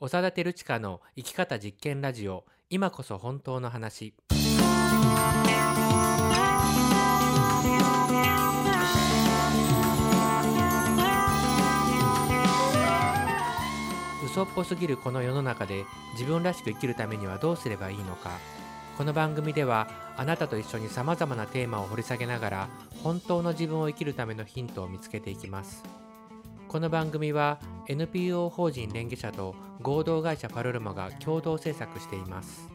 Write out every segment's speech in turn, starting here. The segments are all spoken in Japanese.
長田照親の生き方実験ラジオ今こそ本当の話。嘘っぽすぎるこの世の中で自分らしく生きるためにはどうすればいいのか。この番組ではあなたと一緒にさまざまなテーマを掘り下げながら本当の自分を生きるためのヒントを見つけていきます。この番組は NPO 法人連携者と合同会社パルルマが共同制作しています。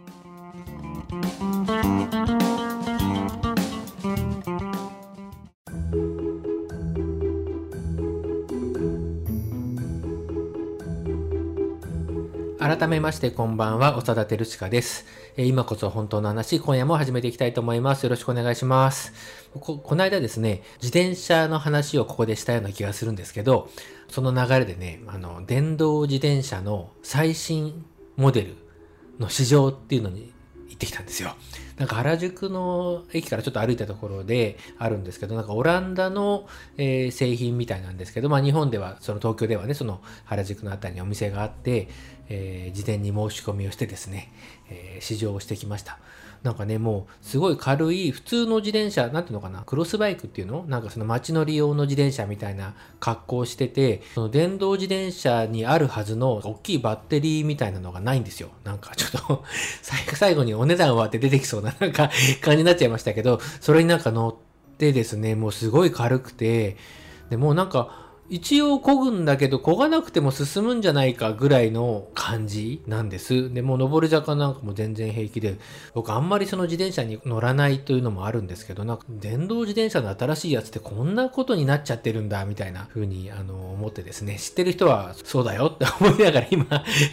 改めましてこんばんは、長田照親です。え今こそ本当の話、今夜も始めていきたいと思います。よろしくお願いします。こ、この間ですね、自転車の話をここでしたような気がするんですけど、その流れでね、あの、電動自転車の最新モデルの市場っていうのに行ってきたんですよ。なんか原宿の駅からちょっと歩いたところであるんですけど、なんかオランダの、えー製品みたいなんですけど、まあ日本では、その東京ではね、その原宿の辺りにお店があって、えー事前に申し込みをしてですね、えー試乗をしてきました。なんかね、もうすごい軽い普通の自転車、なんていうのかな、クロスバイクっていうの？なんかその街乗り用の自転車みたいな格好してて、その電動自転車にあるはずの大きいバッテリーみたいなのがないんですよ。なんかちょっと 最後にお値段はって出てきそうななんか感じになっちゃいましたけど、それになんか乗ってですね、もうすごい軽くて、でもうなんか、一応漕ぐんだけど、漕がなくても進むんじゃないかぐらいの感じなんです。で、もう上り坂なんかも全然平気で、僕あんまりその自転車に乗らないというのもあるんですけど、なんか電動自転車の新しいやつってこんなことになっちゃってるんだ、みたいな風にあの思ってですね、知ってる人はそうだよって思いながら今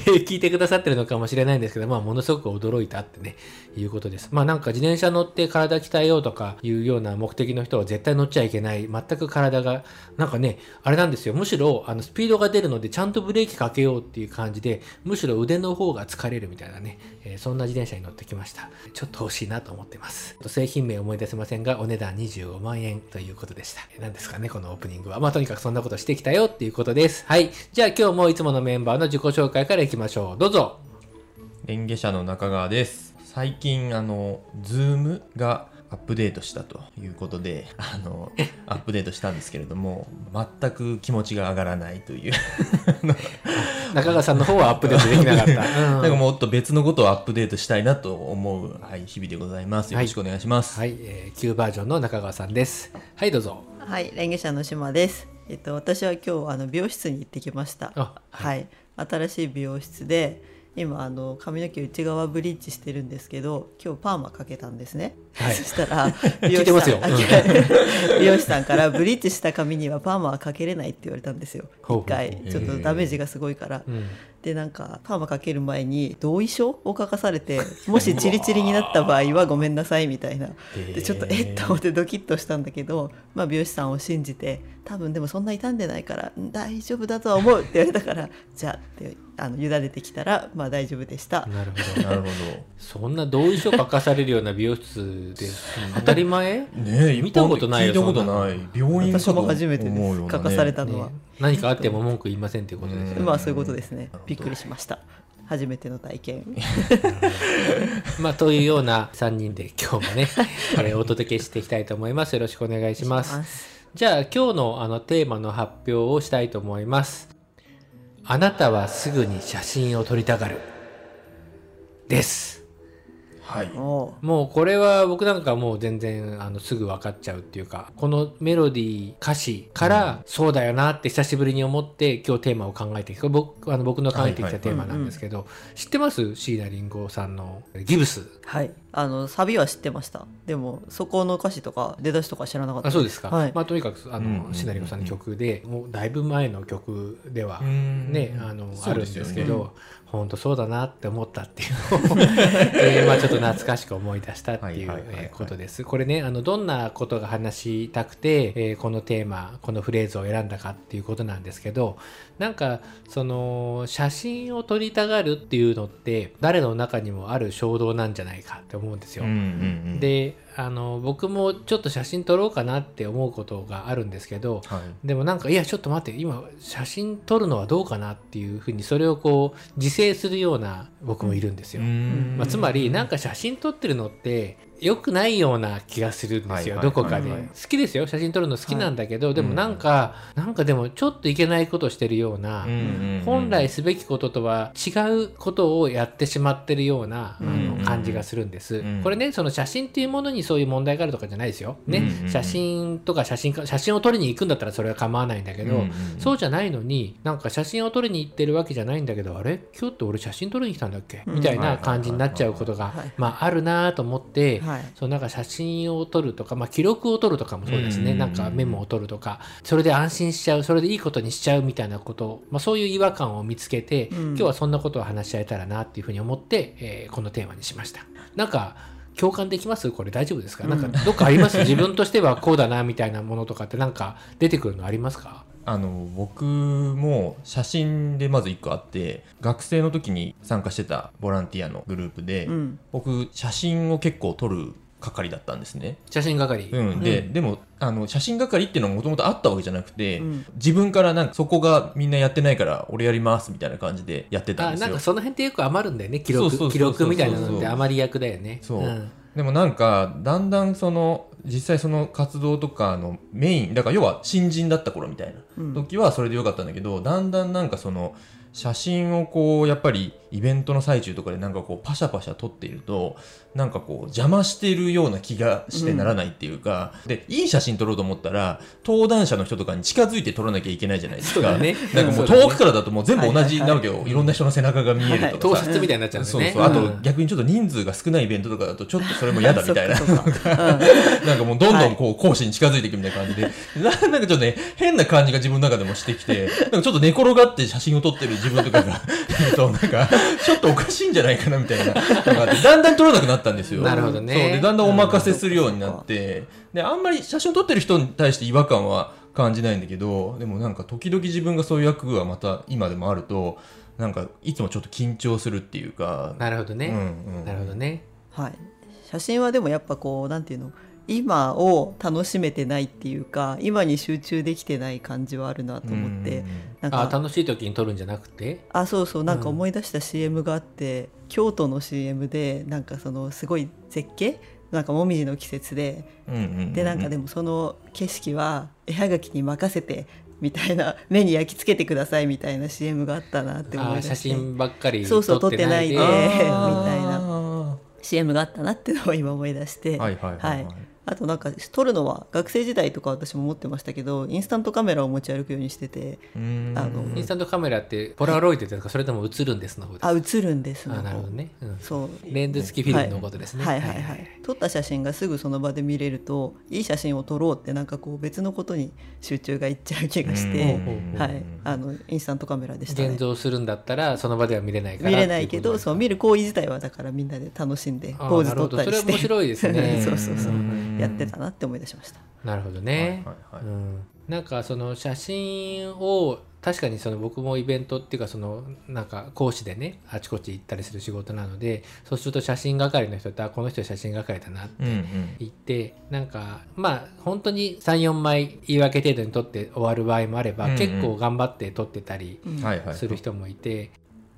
聞いてくださってるのかもしれないんですけど、まあものすごく驚いたってね、いうことです。まあなんか自転車乗って体鍛えようとかいうような目的の人は絶対乗っちゃいけない。全く体が、なんかね、あれなんですよ。むしろ、あの、スピードが出るので、ちゃんとブレーキかけようっていう感じで、むしろ腕の方が疲れるみたいなね、えーそんな自転車に乗ってきました。ちょっと欲しいなと思ってます。製品名思い出せませんが、お値段25万円ということでした。何ですかね、このオープニングは。まあ、とにかくそんなことしてきたよっていうことです。はい。じゃあ今日もいつものメンバーの自己紹介からいきましょう。どうぞ。レンゲ社の中川です最近あの Zoom がアップデートしたということであのアップデートしたんですけれども全く気持ちが上がらないという 中川さんの方はアップデートできなかった。うんなんかもっと別のことをアップデートしたいなと思う、はい、日々でございますよろしくお願いします、はい、えー、旧バージョンの中川さんです。はい、どうぞ。はい、レンゲ社の島です。えっと私は今日あの美容室に行ってきました。あはい、新しい美容室で今あの髪の毛内側ブリッジしてるんですけど、今日パーマかけたんですね。はいそしたら 聞いてますよあうん 美容師さんからブリッジした髪にはパーマはかけれないって言われたんですよ。一回ちょっとダメージがすごいから。うん。でなんかパーマかける前に同意書を書かされて もしチリチリになった場合はごめんなさいみたいな。でちょっとえっと思ってドキッとしたんだけど、まあ、美容師さんを信じて多分でもそんな傷んでないからん大丈夫だとは思うって言われたからじゃあってあの委ねてきたらまあ大丈夫でした。なるほど。なるほそんな同意書書かされるような美容室で当たり前？どねえ見たことないよ聞いたことなない。病院か私とも初めてで思うようなね。す書かされたのは、ね何かあっても文句言いませんっていうことですよね。まあそういうことですねびっくりしました初めての体験 まあ、というような3人で今日もね、これお届けしていきたいと思います。よろしくお願いします。じゃあ今日のあのテーマの発表をしたいと思います。あなたはすぐに写真を撮りたがる。です。はい。もうこれは僕なんかもう全然あのすぐ分かっちゃうっていうか、このメロディー、歌詞からそうだよなって久しぶりに思って今日テーマを考えてきた。僕あの僕の考えてきたテーマなんですけど、知ってます？椎名林檎さんのギブス。はいあのサビは知ってました。でもそこの歌詞とか出だしとか知らなかった。あそうですか、はい。まあとにかくあうんうんうんのシナリオさんの曲でもうだいぶ前の曲ではうんねあのあるんですけど本当そうだなって思ったっていうのを、えーまあちょっと懐かしく思い出したっていうことです。これねあのどんなことが話したくて、えーこのテーマこのフレーズを選んだかっていうことなんですけどなんかその写真を撮りたがるっていうのって誰の中にもある衝動なんじゃないかって思うんですよ。うんうんうん、であの僕もちょっと写真撮ろうかなって思うことがあるんですけどはい、でもなんかいやちょっと待って今写真撮るのはどうかなっていうふうにそれをこう自制するような僕もいるんですよ。うんまあ、つまりなんか写真撮ってるのって良くないような気がするんですよ、どこかで、好きですよ。写真撮るの好きなんだけど、でもなんか、なんかでもちょっといけないことしてるような、本来すべきこととは違うことをやってしまってるような、あうん。の感じがするんです、うん。これねその写真っていうものにそういう問題があるとかじゃないですよ、ね。写真とか写真か写真を撮りに行くんだったらそれは構わないんだけど、そうじゃないのになんか写真を撮りに行ってるわけじゃないんだけどあれ？今日って俺写真撮りに来たんだっけ、うんみたいな感じになっちゃうことがまああるなと思って、はい。そのなんか写真を撮るとか、まあ、記録を撮るとかもそうですね、うんなんかメモを撮るとかそれで安心しちゃうそれでいいことにしちゃうみたいなこと、まあ、そういう違和感を見つけて、うん。今日はそんなことを話し合えたらなっていうふうに思って、えーこのテーマにしました。なんか共感できます？これ大丈夫ですか、なんかどっかあります？自分としてはこうだなみたいなものとかってなんか出てくるのありますか？あの僕も写真でまず1個あって学生の時に参加してたボランティアのグループで、うん。僕写真を結構撮る係だったんですね。写真係、うん、で、でもあの写真係っていうのはもともとあったわけじゃなくて、うん。自分からなんかそこがみんなやってないから俺やりますみたいな感じでやってたんですよ。あなんか。その辺ってよく余るんだよね。記録記録みたいなのって。余り役だよね。そう、ん。でもなんかだんだんその実際その活動とかのメインだから要は新人だった頃みたいなうん。時はそれでよかったんだけど、だんだんなんかその写真をこうやっぱりイベントの最中とかでなんかこうパシャパシャ撮っているとなんかこう邪魔しているような気がしてならないっていうか、でいい写真撮ろうと思ったら登壇者の人とかに近づいて撮らなきゃいけないじゃないですか。ね。なんかもう遠くからだともう全部同じなわけよ、はいはいはい。いろんな人の背中が見えると盗かさ、撮みたいになっちゃうね。そうそう。あとん。逆にちょっと人数が少ないイベントとかだとちょっとそれも嫌だみたいな。なんかもうどんどんこう講師に近づいていくみたいな感じで、ななんかちょっとね、変な感じが自分の中でもしてきて、なんかちょっと寝転がって写真を撮ってる自分とかが と、なんか、ちょっとおかしいんじゃないかなみたいな、だんだん撮らなくなったんですよ。なるほどね。そう。で、だんだんお任せするようになって、で、あんまり写真を撮ってる人に対して違和感は感じないんだけど、でもなんか時々自分がそういう役がまた今でもあると、なんかいつもちょっと緊張するっていうか、なるほどね、うんうん。なるほどね。はい、写真はでもやっぱこうなんていうの？今を楽しめてないっていうか今に集中できてない感じはあるなと思って、なんかあ楽しい時に撮るんじゃなくて？あそうそう。なんか思い出した CM があって、京都の CM でなんかそのすごい絶景？なんかもみじの季節で。うんうんうんうん。でなんかでもその景色は絵はがきに任せてみたいな 目に焼き付けてくださいみたいな CM があったなって思い出して。真ばっかりそうそう撮ってないで。みたいな。CM があったなっていうのを今思い出して、はいはいはい。はいあとなんか撮るのは学生時代とか私も持ってましたけどインスタントカメラを持ち歩くようにしててうん。あのインスタントカメラってポラロイドですかそれとも映るんですの方ですか？あ映るんですあなるほどね、うん。そう。レンズ付きフィルムのことですね、はい。はい。はい。はい。撮った写真がすぐその場で見れるとい。い。写真を撮ろうってなんかこう別のことに集中がい。っちゃう気がしてうんはい。あのインスタントカメラでしたね現像するんだったらその場では見れない。から見れない。けどそう見るる行為自体はだからみんなで楽しんでポーズ撮ったりしてそれ面白い。ですねそうそうそううんやってたなって思い出しました。なるほどね、はいはいはい。うん、なんかその写真を確かにその僕もイベントっていうかそのなんか講師でねあちこち行ったりする仕事なのでそうすると写真係の人ってあこの人写真係だなってうんうん。言ってなんかまあ本当に34枚言い訳程度に撮って終わる場合もあれば、うんうん。結構頑張って撮ってたりする人もいて、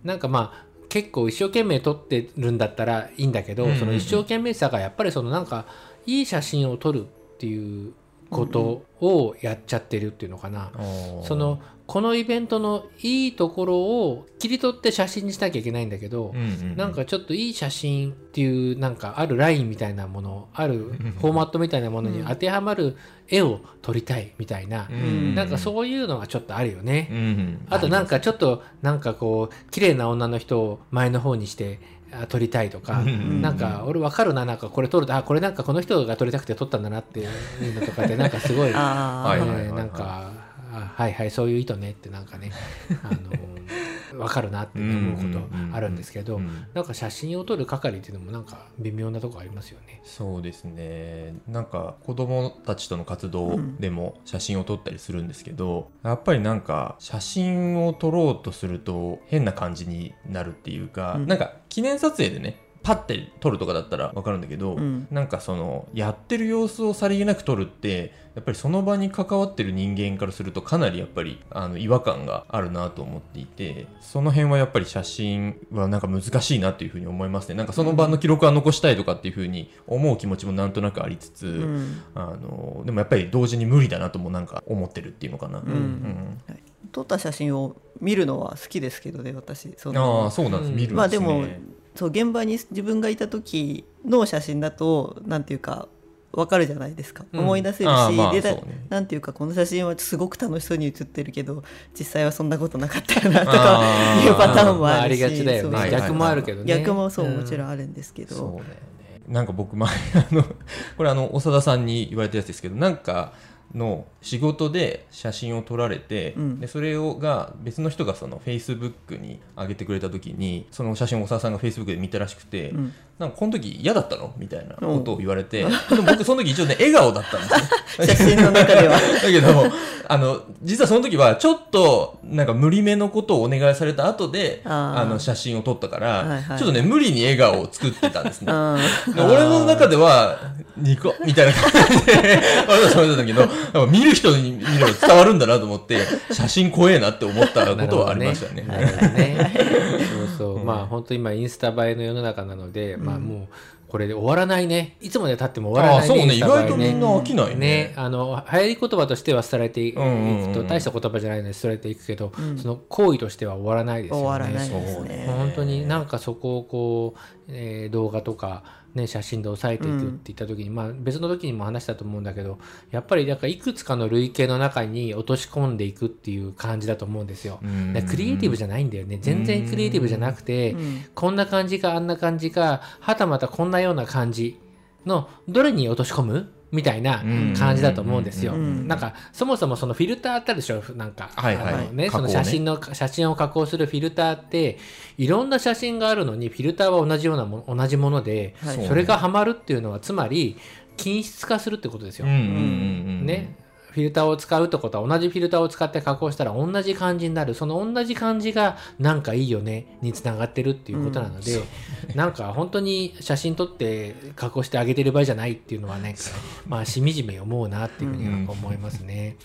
なんかまあ結構一生懸命撮ってるんだったらいいんだけど、うんうんうん。その一生懸命さがやっぱりそのなんかいい写真を撮るっていうことをやっちゃってるっていうのかな。あーそのこのイベントのいいところを切り取って写真にしなきゃいけないんだけど、うんうんうん。なんかちょっといい写真っていうなんかあるラインみたいなものあるフォーマットみたいなものに当てはまる絵を撮りたいみたいな、うん。なんかそういうのがちょっとあるよね。うん。うんあとなんかちょっとなんかこう綺麗な女の人を前の方にしてあ撮りたいとか、うんなんか俺わかるななんかこれ撮るとあこれなんかこの人が撮りたくて撮ったんだなっていうのとかって なんかすごいえー。なんかあはいはいそういう意図ねってなんかねあのわかるなって思うことあるんですけどうん。なんか写真を撮る係っていうのもなんか微妙なとこありますよね。そうですね。なんか子供たちとの活動でも写真を撮ったりするんですけど、やっぱりなんか写真を撮ろうとすると変な感じになるっていうか、うん。なんか記念撮影でねパッて撮るとかだったら分かるんだけど、うん。なんかそのやってる様子をさりげなく撮るってやっぱりその場に関わってる人間からするとかなりやっぱりあの違和感があるなと思っていてその辺はやっぱり写真はなんか難しいなっていうふうに思いますね。なんかその場の記録は残したいとかっていうふうに思う気持ちもなんとなくありつつ、うん。あのでもやっぱり同時に無理だなともなんか思ってるっていうのかな。ん。うん。撮った写真を見るのは好きですけどね私そあの。あそうなんです、うん見るんですね。まあでもそう現場に自分がいた時の写真だとなんていうかわかるじゃないですか、うん。思い出せるし、まあなんていうかこの写真はすごく楽しそうに写ってるけど実際はそんなことなかったよなとかいうパターンもまあ、あるし、ありがちだよね、逆もあるけどね。逆もそうもちろんんあるんですけど、そうだよね。なんか僕前あのこれあの長田さんに言われたやつですけどなんかの仕事で写真を撮られて、うん。でそれをが別の人がそのフェイスブックに上げてくれた時にその写真を長田さんがフェイスブックで見たらしくて、うん。なんかこの時嫌だったの？みたいなことを言われて、でも僕その時一応ね 笑顔だったんですよ。写真の中では。だけど、あの、実はその時は、ちょっと、なんか無理めのことをお願いされた後で、あの、写真を撮ったから、はいはい。ちょっとね、無理に笑顔を作ってたんですね。俺の中では、ニコみたいな感じで、俺はそれだったけど、見る人に見れば伝わるんだなと思って、写真怖えなって思ったことはありましたね。そうそう、まあ本当今インスタ映えの世の中なので、まあもうこれで終わらないね。いつまで経っても終わらないああ、そうね、意外とみんな飽きないね。ね、あの流行り言葉としては伝えていくと大した言葉じゃないので伝えていくけど、うん。その行為としては終わらないですよね。終わらないですね。本当になんかそこをこう、えー動画とか、ね、写真で抑えていくっていった時に、まあ別の時にも話したと思うんだけどやっぱりなんかいくつかの類型の中に落とし込んでいくっていう感じだと思うんですよ。クリエイティブじゃないんだよね。全然クリエイティブじゃなくて、うん。こんな感じかあんな感じかはたまたこんなような感じのどれに落とし込むみたいな感じだと思うんですよ。うんなんかそもそもそのフィルターあったでしょ？なんか、はいはい。あのね、ね。その写真の写真を加工するフィルターっていろんな写真があるのにフィルターは同じようなも同じもので、はい。それがハマるっていうのはつまり均質化するってことですよ。ね、フィルターを使うってことは同じフィルターを使って加工したら同じ感じになる。その同じ感じがなんかいいよねにつながってるっていうことなので、なんか本当に写真撮って加工してあげてる場合じゃないっていうのはねまあしみじみ思うなっていうふうには思いますね。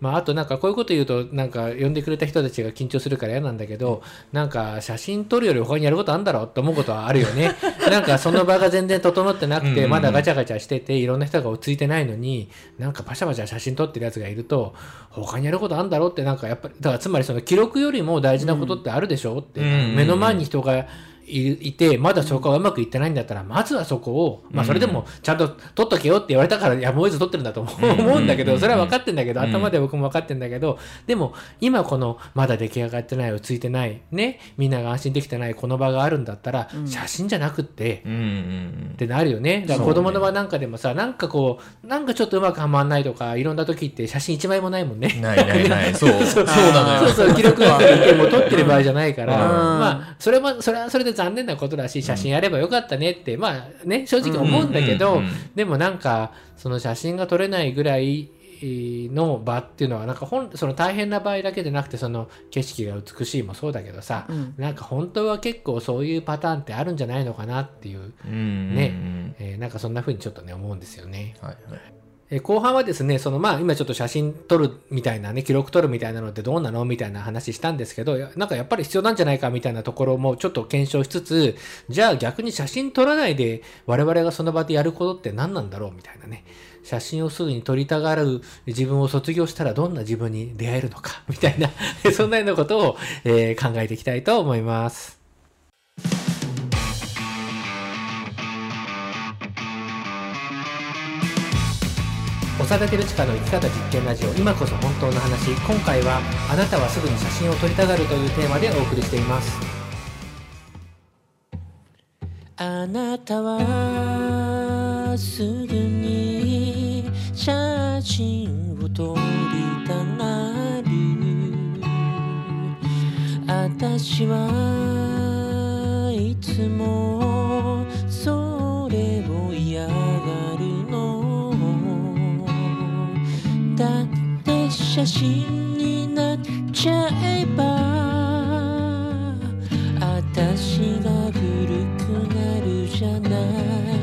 まあ、あとなんかこういうこと言うとなんか呼んでくれた人たちが緊張するから嫌なんだけどなんか写真撮るより他にやることあるんだろうって思うことはあるよね。なんかその場が全然整ってなくうんうん。うんてまだガチャガチャしてていろんな人が落ち着いてないのになんかパシャパシャ写真撮ってるやつがいると他にやることあるんだろうってなんかやっぱりだからつまりその記録よりも大事なことってあるでしょって、目の前に人がいいてまだそこがうまくいってないんだったらまずはそこを、まあ、それでもちゃんと取っとけよって言われたからやむを得ず取ってるんだと思ううん。だけどそれは分かってんだけどうん。頭で僕も分かってんだけどでも今このまだ出来上がってない落ち着いてないねみんなが安心できてないこの場があるんだったら写真じゃなくってってなるよね。だから子供の場なんかでもさ、なんかこう、なんかちょっとうまくはまんないとか、いろんな時って写真一枚もないもんね。ないないない。そう、そう。なのよ。そうそう、記録がいても撮ってる場合じゃないから、うん。まあ、それも、それはそれで残念なことだし、写真やればよかったねって、まあね、正直思うんだけどうんうんうん、でもなんか、その写真が撮れないぐらい、の場っていうのはなんか本その大変な場合だけでなくてその景色が美しいもそうだけどさ、うん。なんか本当は結構そういうパターンってあるんじゃないのかなっていううんねうんえーなんかそんな風にちょっとね思うんですよね。はいはい。え後半はですね、そのまあ今ちょっと写真撮るみたいなね、記録撮るみたいなのってどうなのみたいな話したんですけど、なんかやっぱり必要なんじゃないかみたいなところもちょっと検証しつつ、じゃあ逆に写真撮らないで我々がその場でやることって何なんだろうみたいなね。写真をすぐに撮りたがる自分を卒業したらどんな自分に出会えるのかみたいな、そんなようなことを、えー考えていきたいと思います。長田照親の生き方実験ラジオ今こそ本当の話。今回はあなたはすぐに写真を撮りたがるというテーマでお送りしています。あなたはすぐに写真を撮りたがる。私はいつも心になっちゃえばあたしが古くなるじゃない。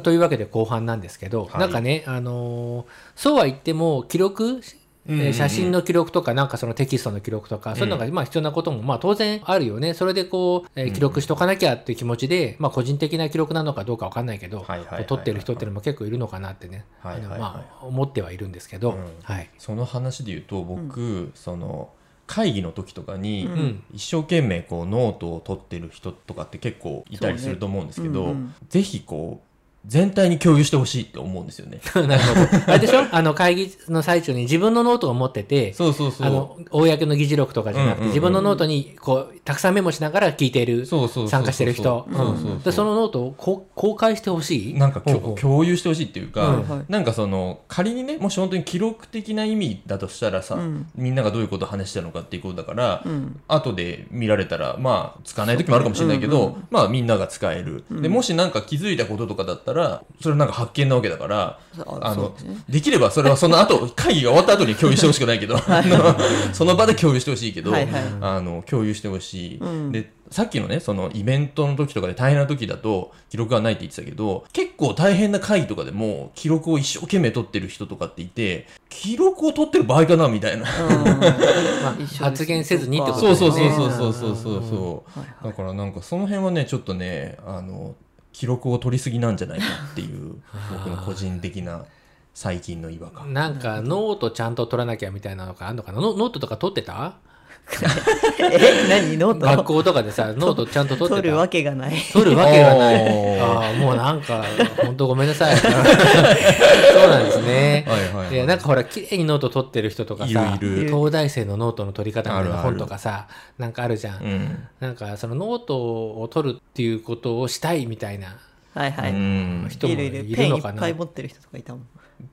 というわけで後半なんですけど、はい、なんかね、あのー、そうは言っても記録えうんうんうん。ー写真の記録とか、なんかそのテキストの記録とか、そういうのがまあ必要なこともまあ当然あるよね。それでこう、えー記録しとかなきゃっていう気持ちで、まあ個人的な記録なのかどうかわかんないけど、撮ってる人っていうのも結構いるのかなってね、はいはいはい。あのまあ思ってはいるんですけど、うん。はい。その話で言うと僕、その会議の時とかに、ん。一生懸命こうノートを取ってる人とかって結構いたりすると思うんですけど、そうねうんうん。ぜひこう全体に共有してほしいって思うんですよね。なるほど。あれでしょ？あの会議の最中に自分のノートを持ってて、そうそうそう。あの、公の議事録とかじゃなくて、うんうんうん自分のノートに、こう、たくさんメモしながら聞いている、そうそうそうそう参加してる人。そうそうそう。うん。で、そのノートをこう公開してほしい？なんかきょほうほう共有してほしいっていうか、うん。はい。なんかその仮にねもし本当に記録的な意味だとしたらさ、うん。みんながどういうことを話したのかっていうことだから、うん。後で見られたらまあ使わない時もあるかもしれないけど、うんうんまあみんなが使える、でもしなんか気づいたこととかだったらそれなんか発見なわけだからあのですね。できればそれはその後 会議が終わった後に共有してほしくないけど その場で共有してほしいけど、はいはい。あの共有してほしい、うん。でさっきのねそのイベントの時とかで大変な時だと記録がないって言ってたけど結構大変な会議とかでも記録を一生懸命取ってる人とかっていて記録を取ってる場合かなみたいな。発言せずにってことそうですね。そうそうそうそうそうそうそう。はいはい。だからなんかその辺はねちょっとねあの記録を取りすぎなんじゃないかっていう 僕の個人的な最近の違和感。なんか、ノートちゃんと取らなきゃみたいなのがあるのかな？ノノートとか取ってた？え何？ノート？学校とかでさ、ノートちゃんと取ってた？取るわけがない。取るわけがない。ああ、もうなんか、本当ごめんなさい。そうなんですね。はいはいはい。や、なんかほら、綺麗にノート取ってる人とかさ、東大生のノートの取り方みたいなあるある。本とかさ、なんかあるじゃん。うん。なんか、そのノートを取るっていうことをしたいみたいなはいはい、うん。人もいるいるいペンいっるのかな。ぱい持ってる人とかいたもん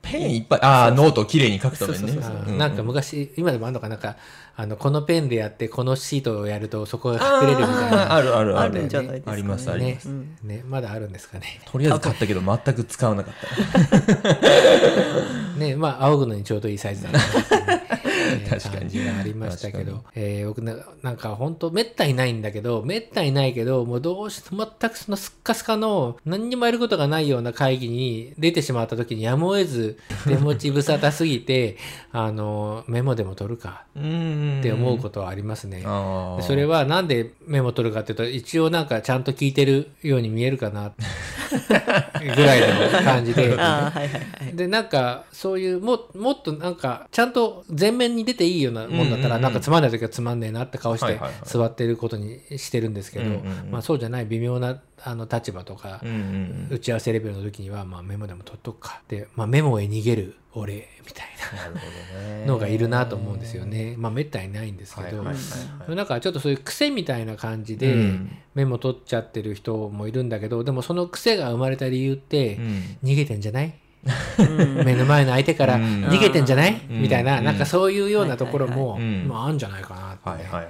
ペンいっぱいああノートをきれいに書くためにね。なんか昔、今でもあるのかな？んか、あの、このペンでやって、このシートをやると、そこが隠れるみたいな。あるあるあるある。んじゃないですか、ね、あります。あります。うんね、まだあるんですかね。とりあえず買ったけど全く使わなかった。ね、まあ、仰ぐのにちょうどいいサイズだな。ね 感じがありましたけ確ど、えー僕な、なんか本当めったにないんだけど、めったにないけど、もうどうしても全くそのスッカスカの何にもやることがないような会議に出てしまった時にやむを得ず手持ち無沙汰すぎて、あの、メモでも取るかうんって思うことはありますね。それはなんでメモ取るかっていうと、一応なんかちゃんと聞いてるように見えるかな、ぐらいの感じで。はいはいはい。で、なんか、そういう、も、もっとなんか、ちゃんと前面に出ていいようなもんだったら、なんかつまんない時はつまんねえなって顔して座ってることにしてるんですけど、まあそうじゃない微妙なあの立場とか打ち合わせレベルの時には、まあメモでも取っとくか。で、まあメモへ逃げる俺、みたいなのがいるなと思うんですよね。まあめったにないんですけど、なんかちょっとそういう癖みたいな感じでうん。メモ取っちゃってる人もいるんだけど、でもその癖が生まれた理由って、うん。逃げてんじゃない？うん目の前の相手からうん。逃げてんじゃない、うん。みたいな、うんなんかそういうようなところも、まああるんじゃないかなはいはいはい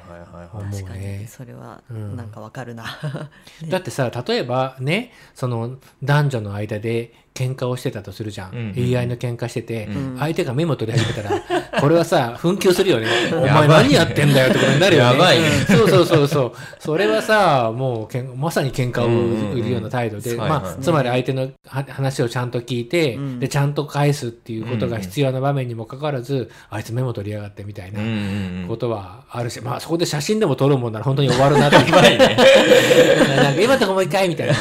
はい。確かねにそれはうん。なんかわかるな、だってさ例えばねその男女の間で喧嘩をしてたとするじゃん、うんうん言い合いの喧嘩してて、うん。相手がメモ取り始めたらこれはさ 紛糾するよね。お前何やってんだよってことになるよね。やばいね。そうそうそうそう。それはさもうけんまさに喧嘩を売るような態度で、うんうんうんまあはいはいつまり相手のは話をちゃんと聞いて、うん。でちゃんと返すっていうことが必要な場面にもかかわらず、あいつメモ取りやがってみたいなうんうんうん。ことはあるし、まあそこで写真でも撮るもんなら本当に終わるなってやばいね なんか今のとこもう一回みたいなね。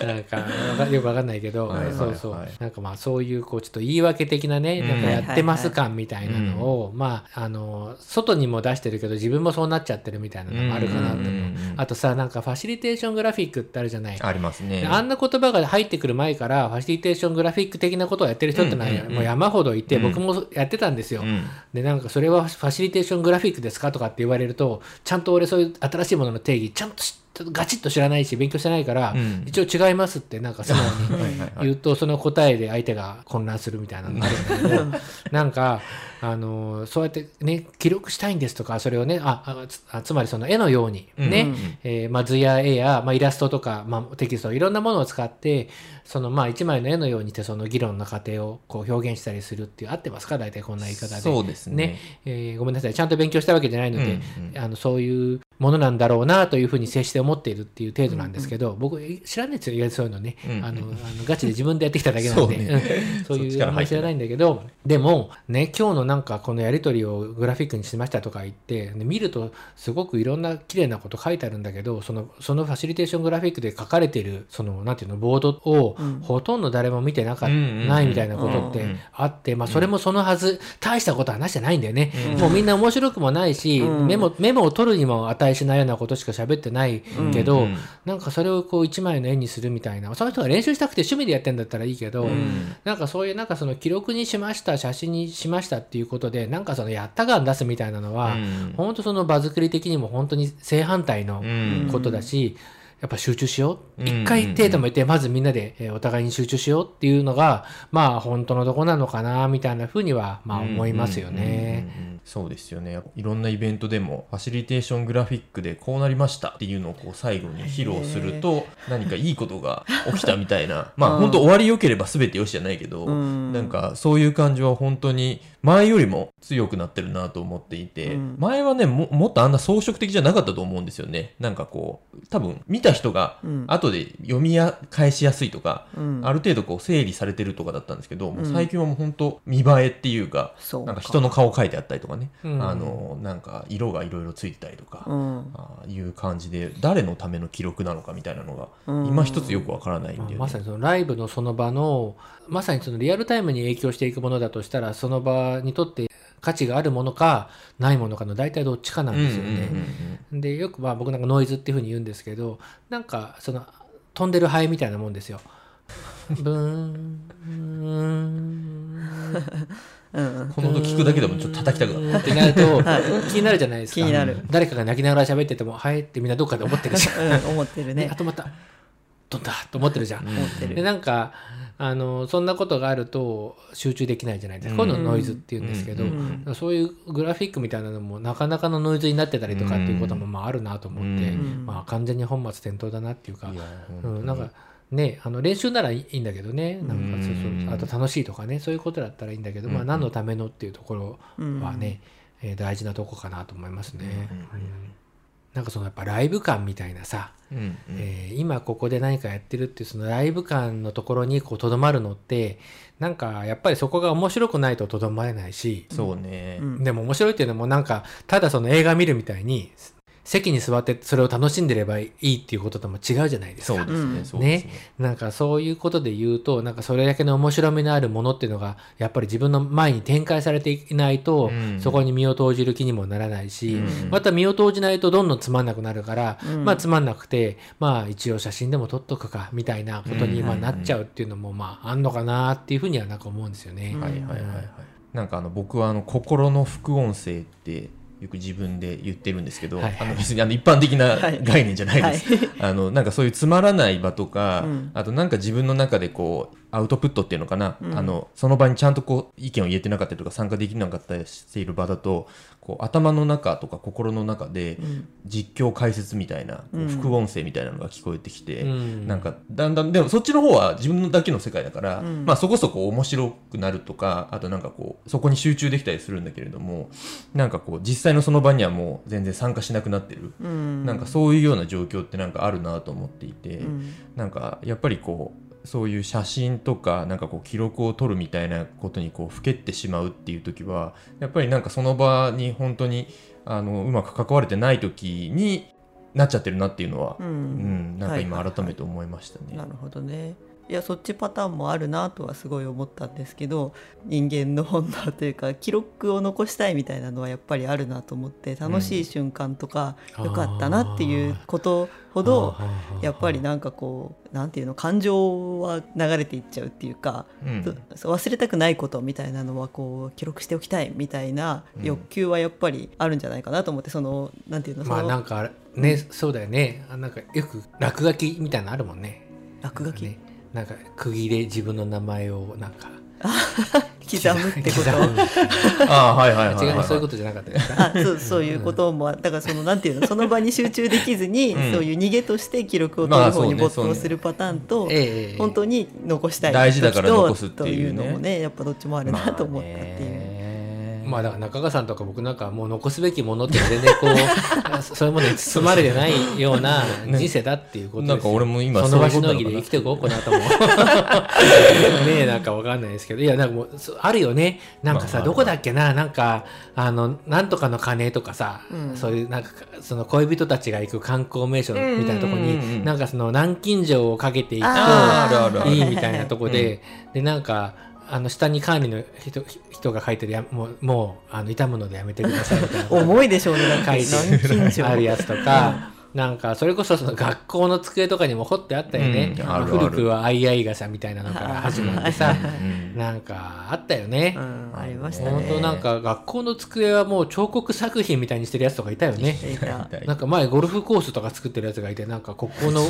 なんかわかよくわかんないけど、はいはいはい。そうそう。なんかまあそういうこうちょっと言い訳的なね、うん。なんかやってます感みたいなのを、まああの外にも出してるけど自分もそうなっちゃってるみたいなのもあるかなと思う,、うんうんうんうん。あとさなんかファシリテーショングラフィックってあるじゃない。ありますね。あんな言葉が入ってくる前からファシリテーショングラフィック的なことをやってる人ってのはうんうんうんもう山ほどいて、うん僕もやってたんですよ。うん。でなんかそれはファシリテーショングラフィックですかとかって言われるとちゃんと俺そういう新しいものの定義ちゃんと知っガチッと知らないし勉強してないから、うん。一応違いますってなんか素直に 言うとその答えで相手が混乱するみたいなのがあるんだけど なんかあのそうやってね記録したいんですとかそれをねああつまりその絵のようにね、うん。えーまあ、図や絵や、まあ、イラストとか、まあ、テキストいろんなものを使ってそのまあ一枚の絵のようにしてその議論の過程をこう表現したりするっていう合ってますか？大体こんな言い方で。そうですね。えーごめんなさい。ちゃんと勉強したわけじゃないので、うんうん。あのそういうものなんだろうなというふうに接して思っているっていう程度なんですけど、僕知らないですよ意外とそういうのね、うんあのあのガチで自分でやってきただけなんで。そういうあんまり知らないんだけどでもね今日のなんかこのやり取りをグラフィックにしましたとか言って、ね見るとすごくいろんな綺麗なこと書いてあるんだけどそのそのファシリテーショングラフィックで書かれてるそのなんていうのボードをうん。ほとんど誰も見てなかっうんないみたいなことってうんあって、まあ、それもそのはず、大したこと話してないんだよね、うん。もうみんな面白くもないし、うん。メモメモを取るにも値しないようなことしか喋ってないけど、うんなんかそれをこう一枚の絵にするみたいな。その人が練習したくて趣味でやってんだったらいいけど、うん。なんかそういうなんかその記録にしました写真にしましたっていうことでなんかそのやった感出すみたいなのは、うん。本当その場作り的にも本当に正反対のうん。ことだし、やっぱ集中しよう。うん。一回テータも言って、まずみんなでえーお互いに集中しようっていうのが、まあ本当のとこなのかな、みたいなふうには、まあ思いますよね。そうですよね。いろんなイベントでもファシリテーショングラフィックでこうなりましたっていうのをこう最後に披露すると何かいいことが起きたみたいな。まあうん。本当終わり良ければ全てよしじゃないけど、うん。なんかそういう感じは本当に前よりも強くなってるなと思っていて、うん。前はねももっとあんな装飾的じゃなかったと思うんですよね。なんかこう多分見た人がうん。後で読みや返しやすいとか、うん。ある程度こう整理されてるとかだったんですけど、もううん。最近はもう本当見栄えっていうか。なんか人の顔描いてあったりとかね、うん。あのなんか色がいろいろついてたりとか、うん。ああいう感じで誰のための記録なのかみたいなのが、うん。今一つよくわからないんまあで、ね。まさにそのライブのその場の、まさにそのリアルタイムに影響していくものだとしたら、その場にとって価値があるものか、ないものかの大体どっちかなんですよね。でよくまあ僕なんかノイズっていうふうに言うんですけどなんかその飛んでる灰みたいなもんですよ。ブーン うん。この音聞くだけでもちょっと叩きたくなる。ってなると気になるじゃないですか。気になる。誰かが泣きながら喋ってても「はい」ってみんなどっかで思ってるじゃん。うん思ってるね。ねあ止まった飛んだと思ってるじゃん。思ってでるなんかあのそんなことがあると集中できないじゃないですか、うん。こういうのノイズっていうんですけど、うん。そういうグラフィックみたいなのもなかなかのノイズになってたりとかっていうこともまああるなと思って、うん。まあ、完全に本末転倒だなっていうか、いやうん、なんかねあの練習ならいいんだけどね。なんかそうう。ん。そうあと楽しいとかね。そういうことだったらいいんだけど、まあ、うん何のためのっていうところはね、えー大事なとこかなと思いますね。なんかそのやっぱライブ感みたいなさ、うえー今ここで何かやってるっていうそのライブ感のところにこうとどまるのってなんかやっぱりそこが面白くないととどまれないし、そうね、うんでも面白いっていうのもなんかただその映画見るみたいに席に座ってそれを楽しんでればいいっていうこととも違うじゃないですか。そうですね、うんそうですね。なんかそういうことで言うとなんかそれだけの面白みのあるものっていうのがやっぱり自分の前に展開されていないと、うん。そこに身を投じる気にもならないし、うん。また身を投じないとどんどんつまんなくなるから、うん。まあつまんなくてまあ一応写真でも撮っとくかみたいなことにうんまあなっちゃうっていうのもまああんのかなっていうふうにはなんか思うんですよね。うんはいはいはい。はいなんかあの僕はあの心の副音声ってよく自分で言ってるんですけど、はいはい。あの別にあの一般的なはい。概念じゃないです、はい。あのなんかそういうつまらない場とか、うん。あとなんか自分の中でこうアウトプットっていうのかな、うん。あのその場にちゃんとこう意見を言えてなかったりとか参加できなかったりしている場だとこう頭の中とか心の中でうん。実況解説みたいな、うん。副音声みたいなのが聞こえてきて、うん。なんかだんだんでもそっちの方は自分だけの世界だから、うん。まあそこそこ面白くなるとかあとなんかこうそこに集中できたりするんだけれどもなんかこう実際のその場にはもう全然参加しなくなってる、うん。なんかそういうような状況ってなんかあるなと思っていて、うん。なんかやっぱりこうそういう写真とかなんかこう記録を撮るみたいなことにこうふけってしまうっていう時はやっぱりなんかその場に本当にあのうまく関われてない時になっちゃってるなっていうのは、ううんんなんか今はいはいはい。改めて思いましたね。なるほどねいやそっちパターンもあるなとはすごい思ったんですけど人間の本能というか 記録を残したいみたいなのはやっぱりあるなと思って楽しい瞬間とかうん。良かったなっていうことほどやっぱりなんかこうなんていうの感情は流れていっちゃうっていうか、うん。忘れたくないことみたいなのはこう記録しておきたいみたいなうん。欲求はやっぱりあるんじゃないかなと思ってそのなんていうのそまあのなんかね、そうだよね。あなんかよく落書きみたいなのあるもんね。落書き、ねなんか釘で自分の名前をなんか 刻むってこと？ああはいはいはいはい、違うそういうことじゃなかった。ですかあそうそういうこともだからそのなんていうの？その場に集中できずに、うん。そういう逃げとして記録を取まある方に没頭するパターンと、ええ本当に残したい。大事だから残すっていうね。というのもねやっぱどっちもあるなと思ったっていう。まあねまあだから中川さんとか僕なんかもう残すべきものって全然こう そういうものに包まれてないような人生だっていうことですよ。なんか俺も今その場しのぎで生きていこうこの後も。ねえなんかわかんないですけど。いやなんかもうあるよね。なんかさ、まあまあどこだっけな？なんかあのなんとかの鐘とかさ、うん。そういうなんかその恋人たちが行く観光名所みたいなところに、うんうんうんうん。なんかその南京錠をかけていくといいみたいなとこで、でなんかあの下に管理の人人が書いてるやもうもうあの傷むのでやめてくださいみたいな重いでしょうね書いてあるやつとか。なんかそれこそその学校の机とかにも彫ってあったよね、うんあるある。古くは相合い傘みたいなのから始まってさうん。なんかあったよね、うん、ありましたね。本当なんか学校の机はもう彫刻作品みたいにしてるやつとかいたよね。なんか前ゴルフコースとか作ってるやつがいてなんかここの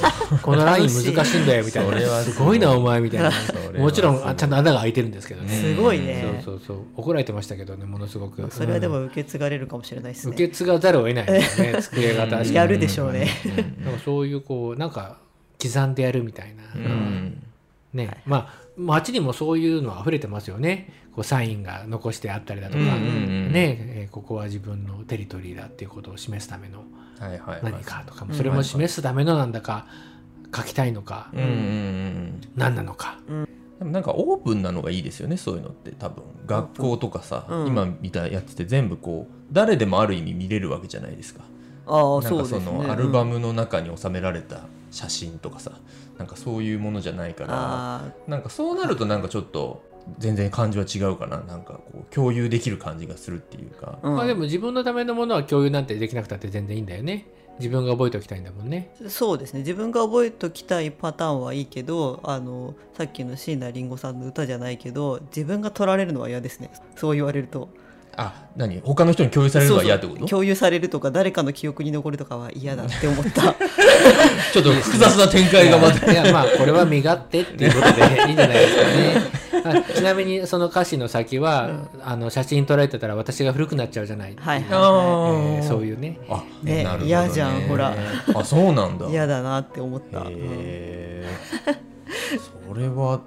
このライン難しいんだよみたいそれはなすごいなお前みたいな。もちろんあちゃんと穴が開いてるんですけどね。すごいね。そうそうそう。怒られてましたけどねものすごく。それはでうん。も受け継がれるかもしれないですね。受け継がざるを得ないですよね。机が確かに。やるでしょうねなんかそういうこうなんか刻んでやるみたいな、うん。ね、まあ街にもそういうのは溢れてますよね。こうサインが残してあったりだとか、うんうんうんね、えーここは自分のテリトリーだっていうことを示すためのはいはいはい。何かとかもうん。それも示すためのなんだか書きたいのかうんうんうん何なのか。でもなんかオープンなのがいいですよねそういうのって多分。学校とかさ、うん。今見たやつって全部こう誰でもある意味見れるわけじゃないですかああなんかそうですね。アルバムの中に収められた写真とかさなんかそういうものじゃないからあなんかそうなるとなんかちょっと全然感じは違うかな。なんかこう共有できる感じがするっていうか。あ、うん。まあでも自分のためのものは共有なんてできなくたって全然いいんだよね。自分が覚えておきたいんだもんね。そうですね。自分が覚えときたいパターンはいいけどあのさっきの椎名林檎さんの歌じゃないけど自分が取られるのは嫌ですね。そう言われるとあ何？他の人に共有されるのが嫌ってこと？そうそう共有されるとか誰かの記憶に残るとかは嫌だって思った。ちょっと複雑な展開がまたいやまあこれは身勝手っていうことでいいんじゃないですかね。あちなみにその歌詞の先は、あの写真撮られてたら私が古くなっちゃうじゃない、はいあはえー。ーそういうね。あねなるほど嫌じゃんほら。あそうなんだ。い嫌だなって思った、うん。へーそれは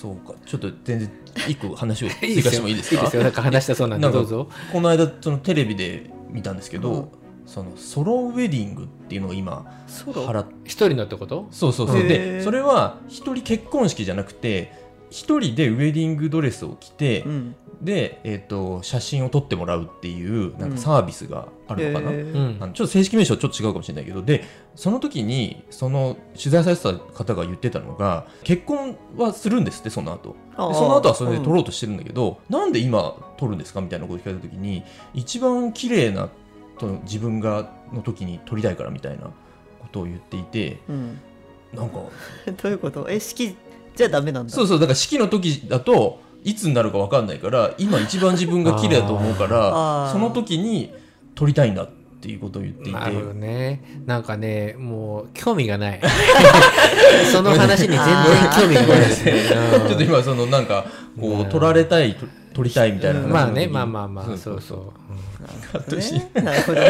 そうか。ちょっと全然一個話を 追加してもいいですか？いいですよ。なんか話したそうなんでどうぞ。この間そのテレビで見たんですけど、うん。そのソロウェディングっていうのが今払っ一人のってこと？そうそうそう。でそれは一人結婚式じゃなくて一人でウェディングドレスを着て、うんで、えー、と写真を撮ってもらうっていうなんかサービスがあるのかな、へうーん。あのちょっと正式名称ちょっと違うかもしれないけどでその時にその取材されてた方が言ってたのが結婚はするんですってその後。その後はそれで撮ろうとしてるんだけど、なんで今撮るんですか？みたいなことを聞かれた時に一番綺麗なと自分がの時に撮りたいからみたいなことを言っていてうん、なんか どういうこと？え式じゃダメなんだ。そうそうだから式の時だといつになるか分かんないから今一番自分が綺麗だと思うか あらー。その時に撮りたいんだっていうことを言っていて。なるほどね。なんかねもう興味がない。その話に全然興味がないですね。ちょっと今そのなんかこうん。う撮られたいと撮りたいみたいなまあねまあまあまあそうそうう。ん。カットしねなるほどね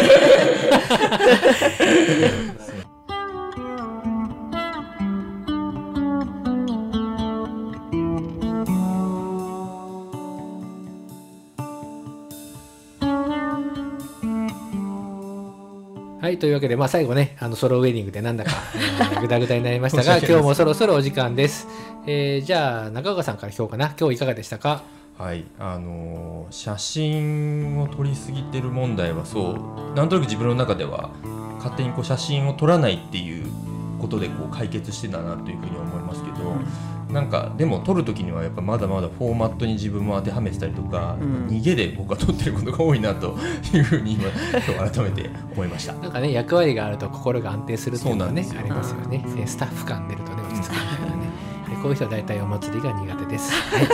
はいというわけで、まあ、最後ねあのソロウェディングでなんだか、え ー、ぐだぐだになりましたが今日もそろそろお時間です、えーじゃあ中岡さんから今日かな今日いかがでしたか？はいあのー写真を撮りすぎてる問題はそうなんとなく自分の中では勝手にこう写真を撮らないっていうことでこう解決してたなというふうに思いますけど、なんかでも撮る時にはやっぱまだまだフォーマットに自分も当てはめてたりとか、うん。逃げで僕は撮ってることが多いなというふうに今今日改めて思いました。なんかね役割があると心が安定するっていうのはねそうありますよね。えースタッフ感出るとね落ち着く。みたいなねえこういう人は大体お祭りが苦手です、はい。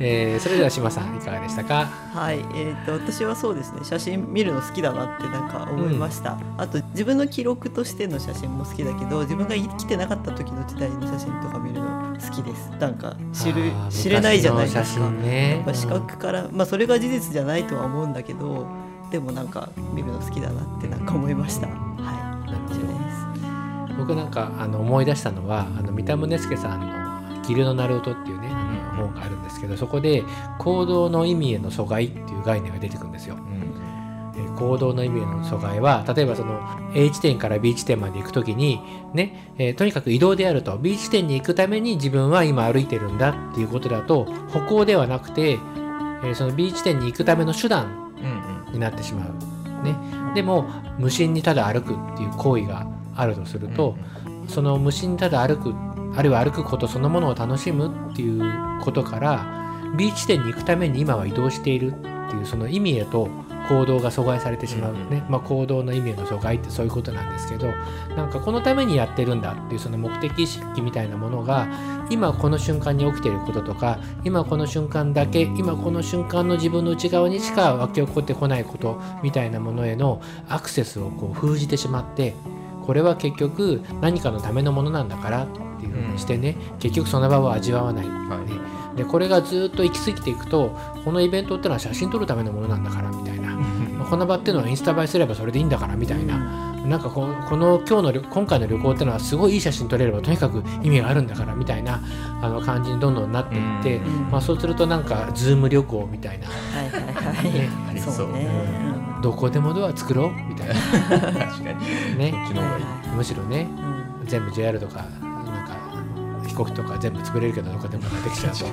えーそれでは島さんいかがでしたか？はい、えー、と私はそうですね写真見るの好きだなってなんか思いました、あと自分の記録としての写真も好きだけど自分が生きてなかった時の時代の写真とか見るの好きです。なんか知る知れないじゃないですか。真ね。やっぱ視覚からまあそれが事実じゃないとは思うんだけどでもなんか見るの好きだなってなんか思いました。はい。なるほど。僕なんかあの思い出したのはあの三田宗介さんの「ギルのナルト」っていうねあの本があるんですけどそこで行動の意味への阻害っていう概念が出てくるんですよ。行動の意味への阻害は例えばその A 地点から B 地点まで行くときにね、えーとにかく移動であると。B 地点に行くために自分は今歩いてるんだっていうことだと歩行ではなくて、えーその B 地点に行くための手段になってしまう。ね、でも無心にただ歩くっていう行為があるとすると、その無心にただ歩くあるいは歩くことそのものを楽しむっていうことから B 地点に行くために今は移動しているっていうその意味へと行動が阻害されてしまうね、まあ、行動の意味への阻害ってそういうことなんですけどなんかこのためにやってるんだっていうその目的意識みたいなものが今この瞬間に起きていることとか今この瞬間だけ今この瞬間の自分の内側にしか湧き起こってこないことみたいなものへのアクセスをこう封じてしまってこれは結局何かのためのものなんだからっていうふうにしてね、結局その場を味わわない、ねはい。でこれがずっと行き過ぎていくとこのイベントってのは写真撮るためのものなんだからみたいな、まあこの場っていうのはインスタ映えすればそれでいいんだからみたいな、なんかここの今日の旅今回の旅行ってのはすごいいい写真撮れればとにかく意味があるんだからみたいなあの感じにどんどんなっていって、うん。まあ、そうするとなんかズーム旅行みたいな。はいはいはい、ね。ありそうね、どこでもドア作ろうみたいな。確かに。ね。こっちの方がいい。むしろねうん。全部 JR とかなんか飛行機とか全部潰れるけどどこでもができちゃうと。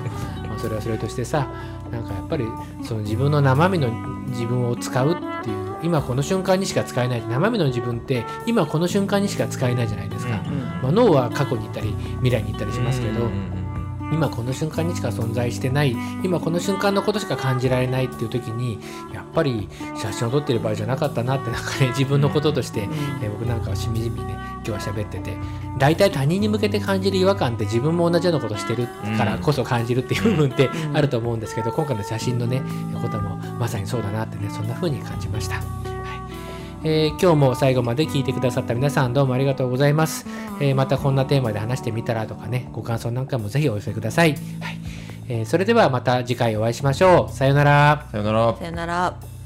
まあそれはそれとしてさなんかやっぱりその自分の生身の自分を使うっていう今この瞬間にしか使えない生身の自分って今この瞬間にしか使えないじゃないですか、うんまあ、脳は過去に行ったり未来に行ったりしますけど、うんうん。今この瞬間にしか存在してない今この瞬間のことしか感じられないっていう時にぱり写真を撮ってる場合じゃなかったなって なんかね自分のこととして、えー僕なんかはしみじみね今日は喋ってて大体他人に向けて感じる違和感って自分も同じようなことしてるからこそ感じるっていう部分ってうんあると思うんですけど今回の写真のねこともまさにそうだなってねそんな風に感じました。はいえー今日も最後まで聞いてくださった皆さんどうもありがとうございます。えーまたこんなテーマで話してみたらとかねご感想なんかもぜひお寄せください。はいえーそれではまた次回お会いしましょう。さようなら。さよならさよなら